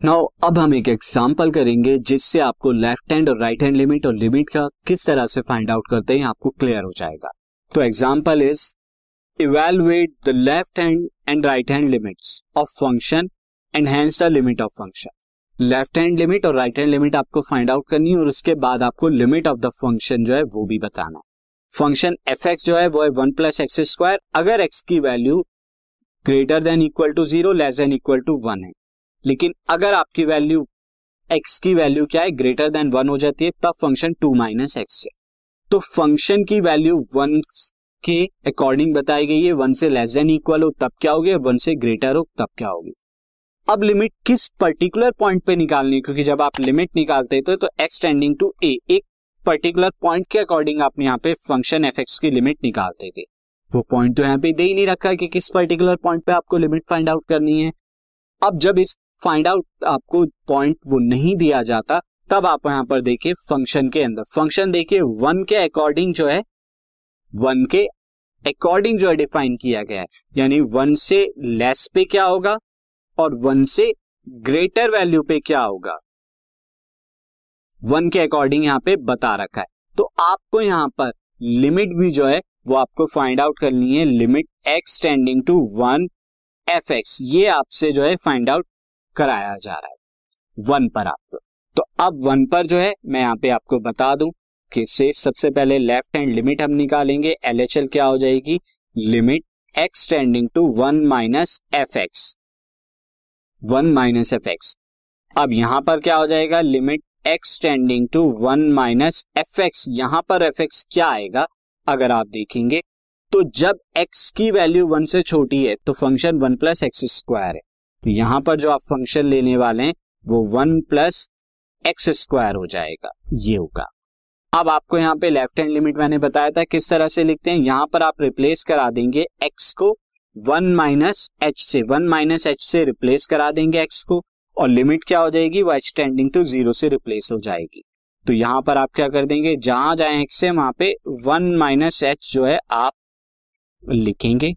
Now अब हम एक एग्जांपल करेंगे जिससे आपको लेफ़्ट हैंड और राइट हैंड लिमिट और लिमिट का किस तरह से फाइंड आउट करते हैं आपको क्लियर हो जाएगा। तो example is evaluate the left hand and right hand limits of function and hence the limit of function left hand limit और राइट हैंड लिमिट आपको फाइंड आउट करनी है और उसके बाद आपको लिमिट ऑफ़ द फ़ंक्शन जो है वो भी बताना है। फ़ंक्शन एफ़ एक्स जो है वो है वन प्लस एक्स स्क्वायर अगर एक्स की value greater than equal to zero less than equal to one है। लेकिन अगर आपकी वैल्यू एक्स की वैल्यू क्या है ग्रेटर देन वन हो जाती है, तब फ़ंक्शन टू माइनस एक्स से तो फ़ंक्शन की वैल्यू वन के अकॉर्डिंग बताई गई है वन से लेस देन इक्वल हो, तब क्या होगी? वन से ग्रेटर हो, तब क्या होगी? अब लिमिट किस पर्टिकुलर पॉइंट पे निकालनी है? क्योंकि जब आप लिमिट निकालते थे तो एक्स टेंडिंग टू ए एक पर्टिकुलर पॉइंट के अकॉर्डिंग आप यहाँ पे फ़ंक्शन एफ़ एक्स की लिमिट निकालते थे। वो पॉइंट तो यहाँ पे दे ही नहीं रखा कि किस पर्टिकुलर पॉइंट पे आपको लिमिट फाइंड आउट करनी है। अब जब इस फाइंड आउट आपको पॉइंट वो नहीं दिया जाता, तब आप यहाँ पर देखिए फ़ंक्शन के अंदर। फ़ंक्शन देखिए वन के अकॉर्डिंग जो है वन के अकॉर्डिंग जो है डिफाइन किया गया है। यानी वन से लेस पे क्या होगा और वन से ग्रेटर वैल्यू पे क्या होगा। वन के अकॉर्डिंग यहाँ पे बता रखा है। तो आपको यहाँ पर लिमिट भी जो है, वो आपको फाइंड आउट करनी है। Limit x tending to one f x ये आपसे जो है फाइंड आउट कराया जा रहा है। वन पर आपको। तो अब वन पर जो है, मैं यहाँ पे आपको बता दूँ कि से सबसे पहले लेफ़्ट हैंड लिमिट हम निकालेंगे। एलएचएल क्या हो जाएगी? Limit x tending to one minus f x one minus f x अब यहाँ पर क्या हो जाएगा? Limit x tending to one minus f x यहाँ पर एफ़ एक्स क्या आएगा? अगर आप देखेंगे तो जब एक्स की वैल्यू वन से छोटी है तो function one plus x square है। तो यहाँ पर जो आप फ़ंक्शन लेने वाले हैं, वो वन प्लस एक्स स्क्वायर हो जाएगा। ये होगा। अब आपको यहाँ पे लेफ़्ट हैंड लिमिट मैंने बताया था, किस तरह से लिखते हैं? यहाँ पर आप रिप्लेस करा देंगे एक्स को वन माइनस एच से वन माइनस एच से रिप्लेस करा देंगे एक्स को और लिमिट क्या हो जाएगी? वो एच टेंडिंग टू ज़ीरो से रिप्लेस हो जाएगी। तो यहाँ पर आप क्या कर देंगे? जहाँ जाए एक्स से, वहाँ पे वन माइनस एच जो है, आप लिखेंगे।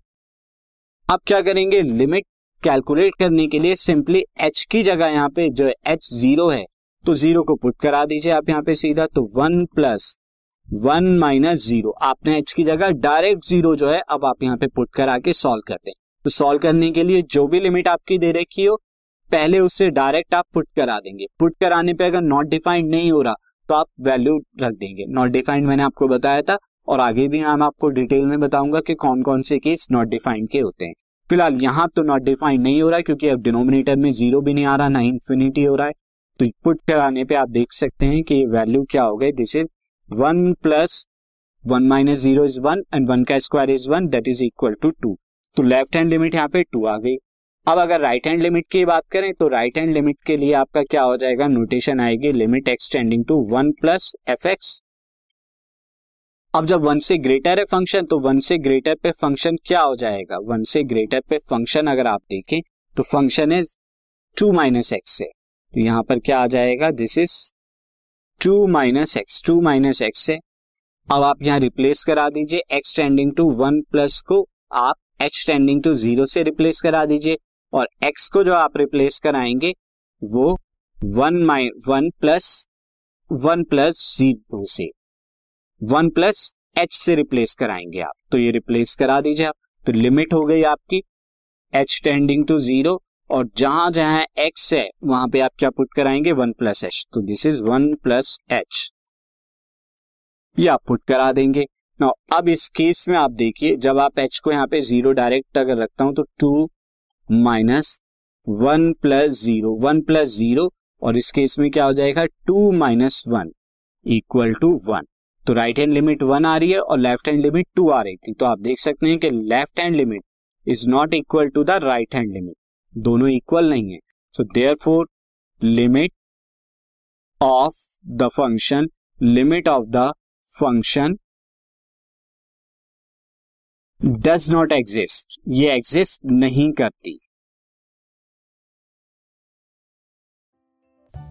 अब क्या करेंगे? लिमिट कैलकुलेट करने के लिए सिंपली एच की जगह यहाँ पे जो एच ज़ीरो है। तो ज़ीरो को पुट करा दीजिए आप यहाँ पे सीधा तो one plus one minus zero आपने एच की जगह डायरेक्ट ज़ीरो जो है, अब आप यहाँ पे पुट करा के सॉल्व कर दें तो सॉल्व करने के लिए जो भी लिमिट आपकी दे रखी हो, पहले उससे डायरेक्ट आप पुट करा देंगे। पुट कराने पे अगर नॉट डिफाइंड नहीं हो रहा तो आप वैल्यू रख देंगे। नॉट डिफाइंड मैंने आपको बताया था, और आगे भी मैं आपको डिटेल में बताऊँगा कि कौन कौन से केस नॉट डिफाइंड के होते हैं। फ़िलहाल यहाँ तो नॉट डिफाइंड नहीं हो रहा है, क्योंकि अब डिनोमिनेटर में ज़ीरो भी नहीं आ रहा, ना इन्फिनिटी हो रहा है। तो पुट कराने पे आप देख सकते हैं कि वैल्यू क्या हो गई। This is one plus one minus zero is one and one का square is one that is equal to two तो लेफ़्ट हैंड लिमिट यहाँ पे टू आ गई। अब अगर राइट हैंड लिमिट की बात करें तो राइट हैंड लिमिट के लिए आपका क्या हो जाएगा? नोटेशन आएगी। Limit x tending to one plus f x अब जब वन से ग्रेटर है फ़ंक्शन तो वन से ग्रेटर पे फ़ंक्शन क्या हो जाएगा? वन से ग्रेटर पे फ़ंक्शन अगर आप देखें तो function is two minus x से। तो यहाँ पर क्या आ जाएगा? This is two minus x two minus x से। अब आप यहाँ रिप्लेस करा दीजिए x tending to one plus को आप एच टेंडिंग टू ज़ीरो से रिप्लेस करा दीजिए। और एक्स को जो आप रिप्लेस कराएँगे, वो वन माइ one plus one plus zero से। वन प्लस एच से रिप्लेस कराएँगे आप। तो ये रिप्लेस करा दीजिए आप। तो लिमिट हो गई आपकी, एच टेंडिंग टू ज़ीरो, और जहाँ जहाँ एक्स है, वहाँ पे आप क्या पुट कराएँगे? One plus h. तो this is one plus h. ये आप पुट करा देंगे। ना अब इस केस में आप देखिए, जब आप एच को यहाँ पे ज़ीरो डायरेक्ट अगर रखता हूँ तो two minus one plus zero, one plus zero, और इस केस में क्या हो जाएगा? Two minus one equal to one. तो राइट हैंड लिमिट वन आ रही है और लेफ़्ट हैंड लिमिट टू आ रही थी। तो आप देख सकते हैं कि left hand limit is not equal to the right hand limit दोनों इक्वल नहीं है। So therefore limit of the function limit of the function does not exist ये एग्जिस्ट नहीं करती।